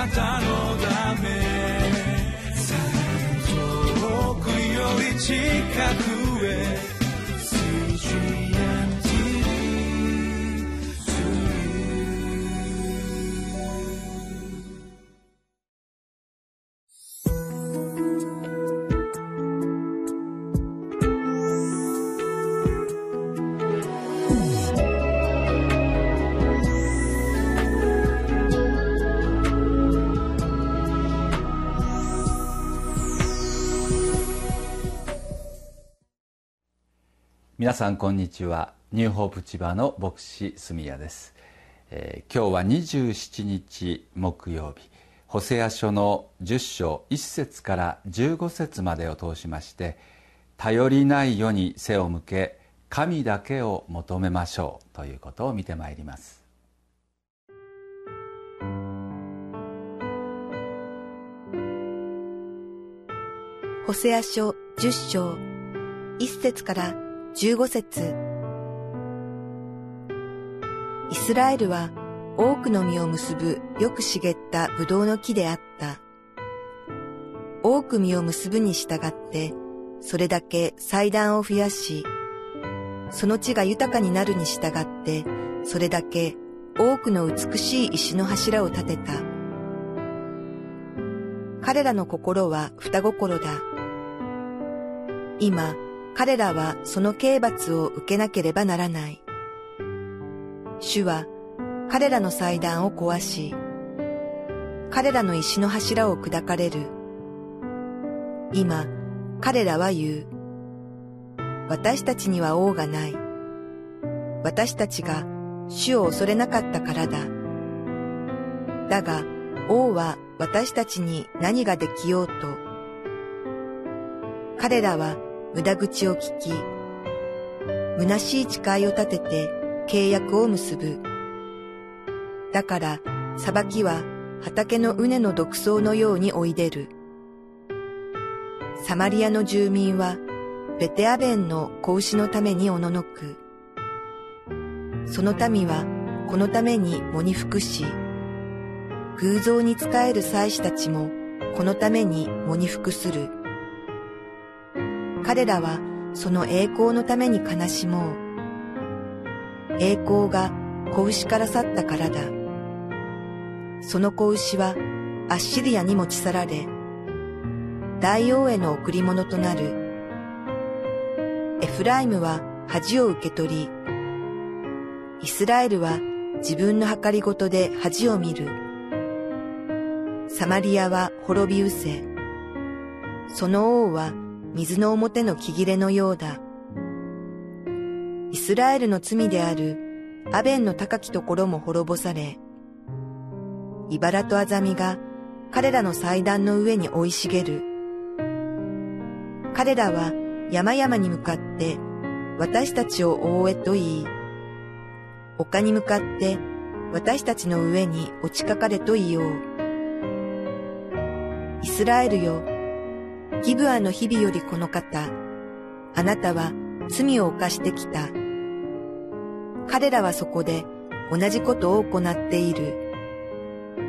なたのため。遠くより近く。皆さんこんにちは。ニューホープ千葉の牧師住谷です、えー、今日は27日木曜日。ホセア書の10章1節から15節までを通しまして頼りない世に背を向け神だけを求めましょうということを見てまいります。ホセア書10章1節から15節イスラエルは多くの実を結ぶよく茂ったブドウの木であった。多く実を結ぶに従って、それだけ祭壇を増やし、その地が豊かになるに従って、それだけ多くの美しい石の柱を立てた。彼らの心は双心だ。今、彼らはその刑罰を受けなければならない。主は彼らの祭壇を壊し、彼らの石の柱を砕かれる。今、彼らは言う。私たちには王がない。私たちが主を恐れなかったからだ。だが、王は私たちに何ができようと。彼らは無駄口を聞き、虚しい誓いを立てて契約を結ぶ。だから、裁きは畑の畝の独走のように追い出る。サマリアの住民は、ベテアベンの子牛のためにおののく。その民は、このために喪に服し、偶像に仕える祭司たちも、このために喪に服する。彼らはその栄光のために悲しもう。栄光が子牛から去ったからだ。その子牛はアッシリアに持ち去られ、大王への贈り物となる。エフライムは恥を受け取り、イスラエルは自分の計りごとで恥を見る。サマリアは滅び失せ、その王は水の表の木切れのようだ。イスラエルの罪であるアベンの高きところも滅ぼされ、茨とアザミが彼らの祭壇の上に生い茂る。彼らは山々に向かって私たちを覆えと言い、丘に向かって私たちの上に落ちかかれと言おう。イスラエルよ、ギブアの日々よりこの方、あなたは罪を犯してきた。彼らはそこで同じことを行っている。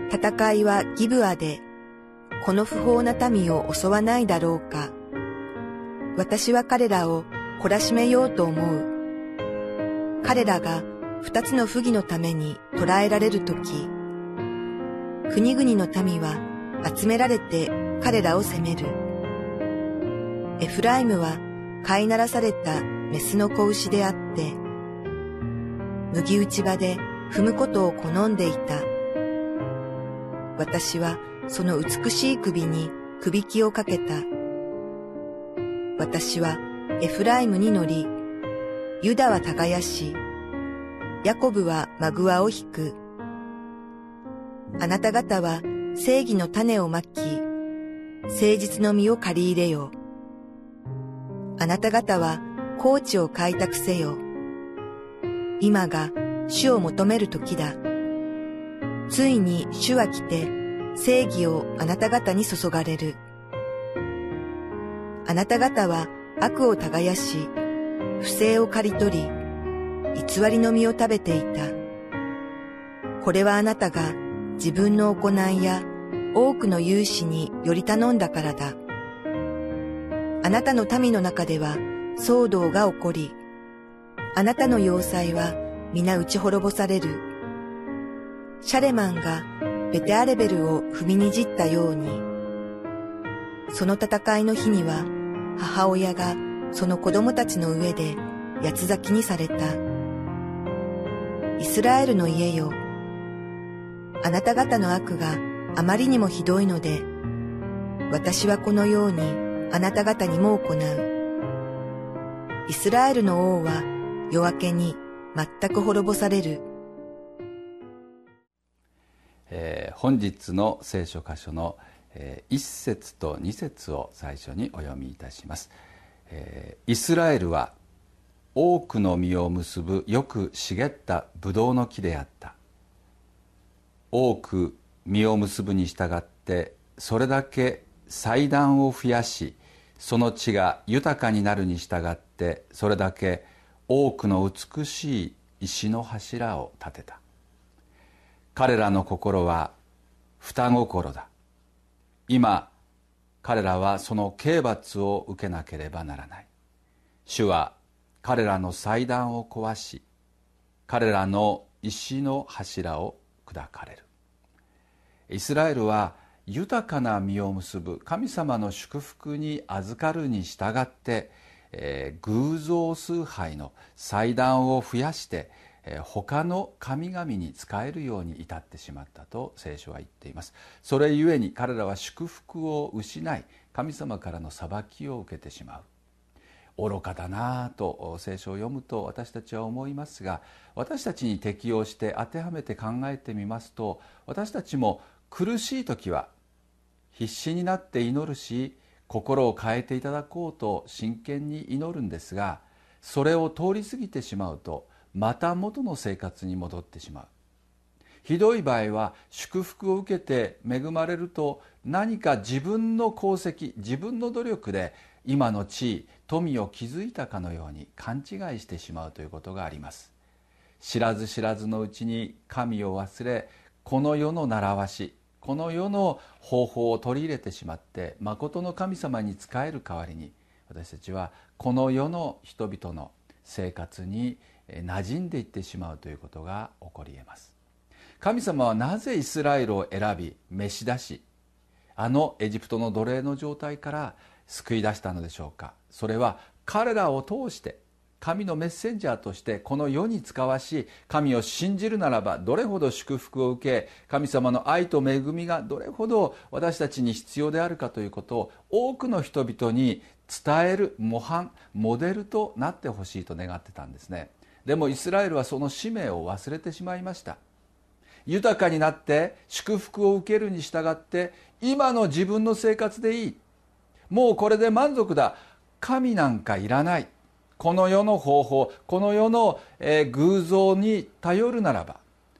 戦いはギブアで、この不法な民を襲わないだろうか。私は彼らを懲らしめようと思う。彼らが二つの不義のために捕らえられるとき、国々の民は集められて彼らを責める。エフライムは飼いならされたメスの子牛であって、麦打ち場で踏むことを好んでいた。私はその美しい首に首輝をかけた。私はエフライムに乗り、ユダは耕し、ヤコブはマグワを引く。あなた方は正義の種をまき、誠実の実を借り入れよう。あなた方は高地を開拓せよ。今が主を求める時だ。ついに主は来て正義をあなた方に注がれる。あなた方は悪を耕し、不正を刈り取り、偽りの実を食べていた。これはあなたが自分の行いや多くの勇士により頼んだからだ。あなたの民の中では騒動が起こり、あなたの要塞は皆打ち滅ぼされる。シャレマンがベテアレベルを踏みにじったように、その戦いの日には母親がその子供たちの上で八つ咲きにされた。イスラエルの家よ。あなた方の悪があまりにもひどいので、私はこのようにあなた方にも行う。イスラエルの王は夜明けに全く滅ぼされる。えー、本日の聖書箇所の、えー、1節と2節を最初にお読みいたします、えー、イスラエルは多くの実を結ぶよく茂ったブドウの木であった多く実を結ぶに従ってそれだけ祭壇を増やしその地が豊かになるに従ってそれだけ多くの美しい石の柱を建てた。彼らの心は双心だ。今彼らはその刑罰を受けなければならない。主は彼らの祭壇を壊し彼らの石の柱を砕かれる。イスラエルは豊かな実を結ぶ神様の祝福に預かるに従って、えー、偶像崇拝の祭壇を増やして、えー、他の神々に仕えるように至ってしまったと聖書は言っています。それゆえに彼らは祝福を失い神様からの裁きを受けてしまう。愚かだなと聖書を読むと私たちは思いますが私たちに適応して当てはめて考えてみますと私たちも苦しい時は必死になって祈るし心を変えていただこうと真剣に祈るんですがそれを通り過ぎてしまうとまた元の生活に戻ってしまう。ひどい場合は祝福を受けて恵まれると何か自分の功績自分の努力で今の地位富を築いたかのように勘違いしてしまうということがあります。知らず知らずのうちに神を忘れこの世の習わしこの世の方法を取り入れてしまって誠の神様に仕える代わりに私たちはこの世の人々の生活に馴染んでいってしまうということが起こりえます。神様はなぜイスラエルを選び召し出しあのエジプトの奴隷の状態から救い出したのでしょうか。それは彼らを通して神のメッセンジャーとしてこの世に使わし神を信じるならばどれほど祝福を受け神様の愛と恵みがどれほど私たちに必要であるかということを多くの人々に伝える模範モデルとなってほしいと願ってたんですね。でもイスラエルはその使命を忘れてしまいました。豊かになって祝福を受けるに従って今の自分の生活でいい。もうこれで満足だ。神なんかいらない。この世の方法この世の、え偶像に頼るならば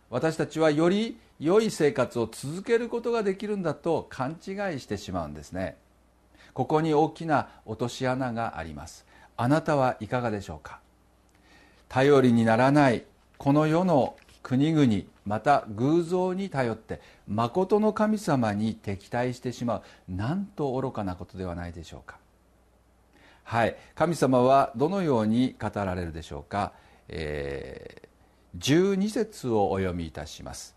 私たちはより良い生活を続けることができるんだと勘違いしてしまうんですね。ここに大きな落とし穴があります。あなたはいかがでしょうか？頼りにならないこの世の国々また偶像に頼って誠の神様に敵対してしまうなんと愚かなことではないでしょうか？はい。神様はどのように語られるでしょうか、えー、12節をお読みいたします。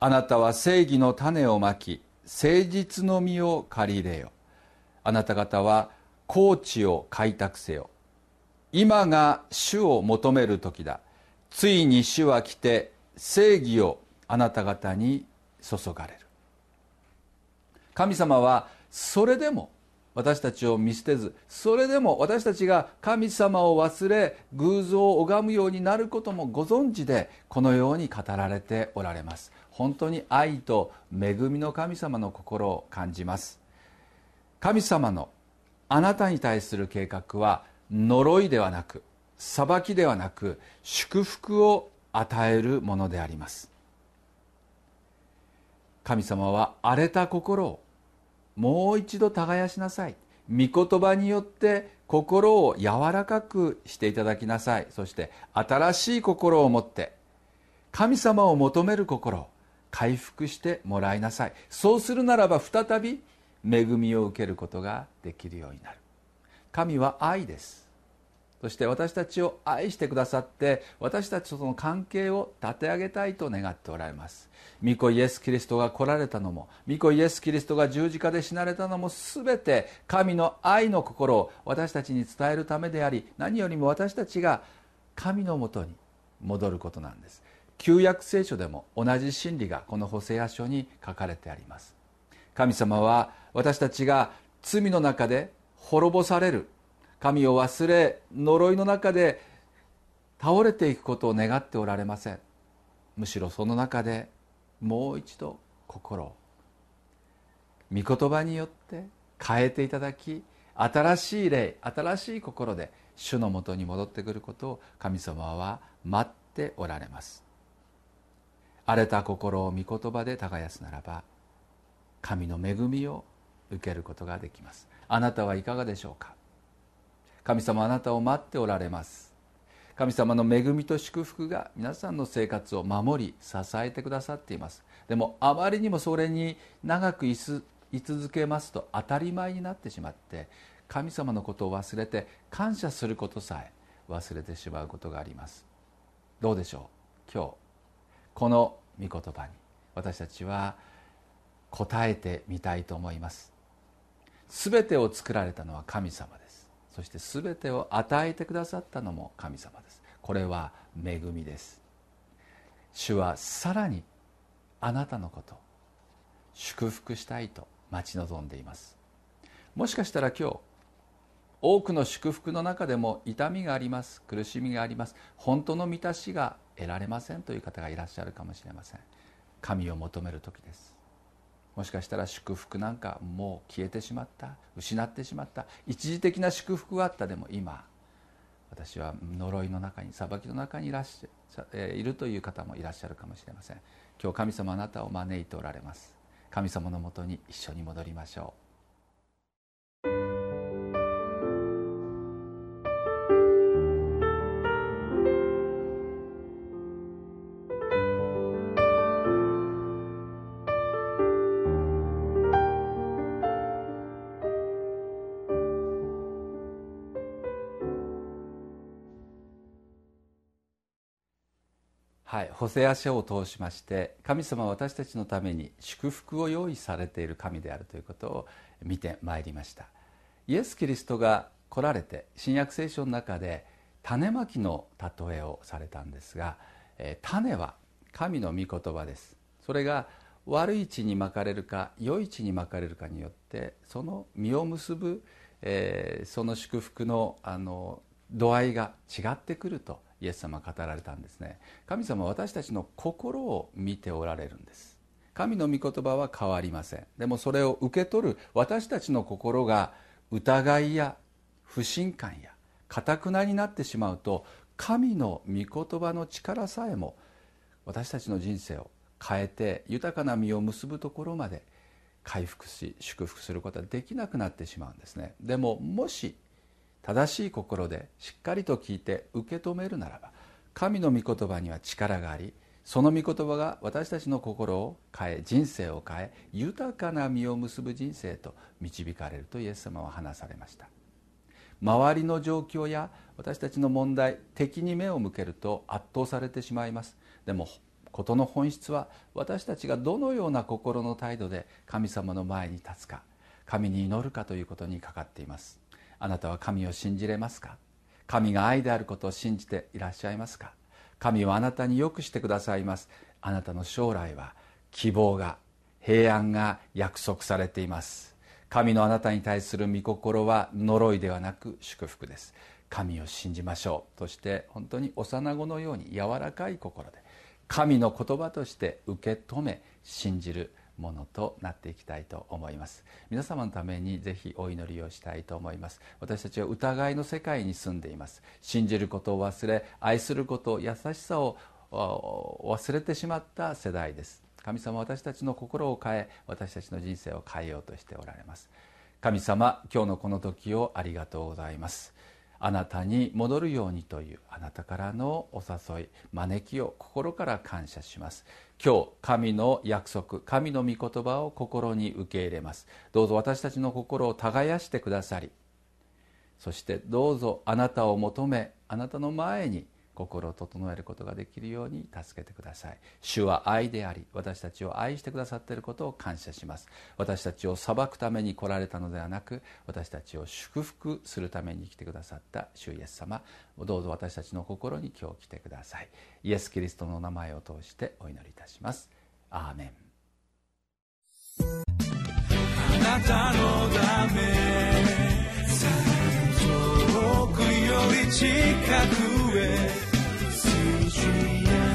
あなたは正義の種をまき誠実の実を借り入れよ。あなた方は高地を開拓せよ。今が主を求める時だ。ついに主は来て正義をあなた方に注がれる。神様はそれでも私たちを見捨てずそれでも私たちが神様を忘れ偶像を拝むようになることもご存知でこのように語られておられます。本当に愛と恵みの神様の心を感じます。神様のあなたに対する計画は呪いではなく裁きではなく祝福を与えるものであります。神様は荒れた心をもう一度耕しなさい。御言葉によって心を柔らかくしていただきなさい。そして新しい心を持って神様を求める心を回復してもらいなさい。そうするならば再び恵みを受けることができるようになる。神は愛です。そして私たちを愛してくださって私たちとの関係を立て上げたいと願っておられます。御子イエス・キリストが来られたのも御子イエス・キリストが十字架で死なれたのも全て神の愛の心を私たちに伝えるためであり何よりも私たちが神のもとに戻ることなんです。旧約聖書でも同じ真理がこのホセア書に書かれてあります。神様は私たちが罪の中で滅ぼされる神を忘れ呪いの中で倒れていくことを願っておられません。むしろその中でもう一度心を御言葉によって変えていただき新しい霊新しい心で主のもとに戻ってくることを神様は待っておられます。荒れた心を御言葉で耕すならば神の恵みを受けることができます。あなたはいかがでしょうか？神様あなたを待っておられます。神様の恵みと祝福が皆さんの生活を守り支えてくださっています。でもあまりにもそれに長く居続けますと当たり前になってしまって神様のことを忘れて感謝することさえ忘れてしまうことがあります。どうでしょう？今日この御言葉に私たちは答えてみたいと思います。すべてを作られたのは神様です。そして全てを与えてくださったのも神様です。これは恵みです。主はさらにあなたのこと祝福したいと待ち望んでいます。もしかしたら今日多くの祝福の中でも痛みがあります。苦しみがあります。本当の満たしが得られませんという方がいらっしゃるかもしれません。神を求める時です。もしかしたら祝福なんかもう消えてしまった失ってしまった。一時的な祝福はあったでも今私は呪いの中に裁きの中にいらっしゃ、えいるという方もいらっしゃるかもしれません。今日神様あなたを招いておられます。神様のもとに一緒に戻りましょう。ホセア書を通しまして神様は私たちのために祝福を用意されている神であるということを見てまいりました。イエス・キリストが来られて新約聖書の中で種まきの例えをされたんですが、え種は神の御言葉です。それが悪い地にまかれるか良い地にまかれるかによってその実を結ぶ、えー、その祝福のあの度合いが違ってくるとイエス様語られたんですね。神様は私たちの心を見ておられるんです。神の御言葉は変わりません。でもそれを受け取る私たちの心が疑いや不信感やかたくなになってしまうと神の御言葉の力さえも私たちの人生を変えて豊かな実を結ぶところまで回復し祝福することはできなくなってしまうんですね。でももし正しい心でしっかりと聞いて受け止めるならば神の御言葉には力がありその御言葉が私たちの心を変え人生を変え豊かな実を結ぶ人生と導かれるとイエス様は話されました。周りの状況や私たちの問題敵に目を向けると圧倒されてしまいます。でも事の本質は私たちがどのような心の態度で神様の前に立つか神に祈るかということにかかっています。あなたは神を信じれますか？神が愛であることを信じていらっしゃいますか？神はあなたによくしてくださいます。あなたの将来は希望が平安が約束されています。神のあなたに対する御心は呪いではなく祝福です。神を信じましょう。そして本当に幼子のように柔らかい心で神の言葉として受け止め信じる。ものとなっていきたいと思います。皆様のためにぜひお祈りをしたいと思います。私たちは疑いの世界に住んでいます。信じることを忘れ愛すること優しさを忘れてしまった世代です。神様私たちの心を変え私たちの人生を変えようとしておられます。神様今日のこの時をありがとうございます。あなたに戻るようにというあなたからのお誘い招きを心から感謝します。今日神の約束神の御言葉を心に受け入れます。どうぞ私たちの心を耕してくださりそしてどうぞあなたを求めあなたの前に心を整えることができるように助けてください。主は愛であり私たちを愛してくださっていることを感謝します。私たちを裁くために来られたのではなく私たちを祝福するために来てくださった主イエス様。どうぞ私たちの心に今日来てください。イエス・キリストの名前を通してお祈りいたします。アーメン。あなたのため遠くより近くへ Street.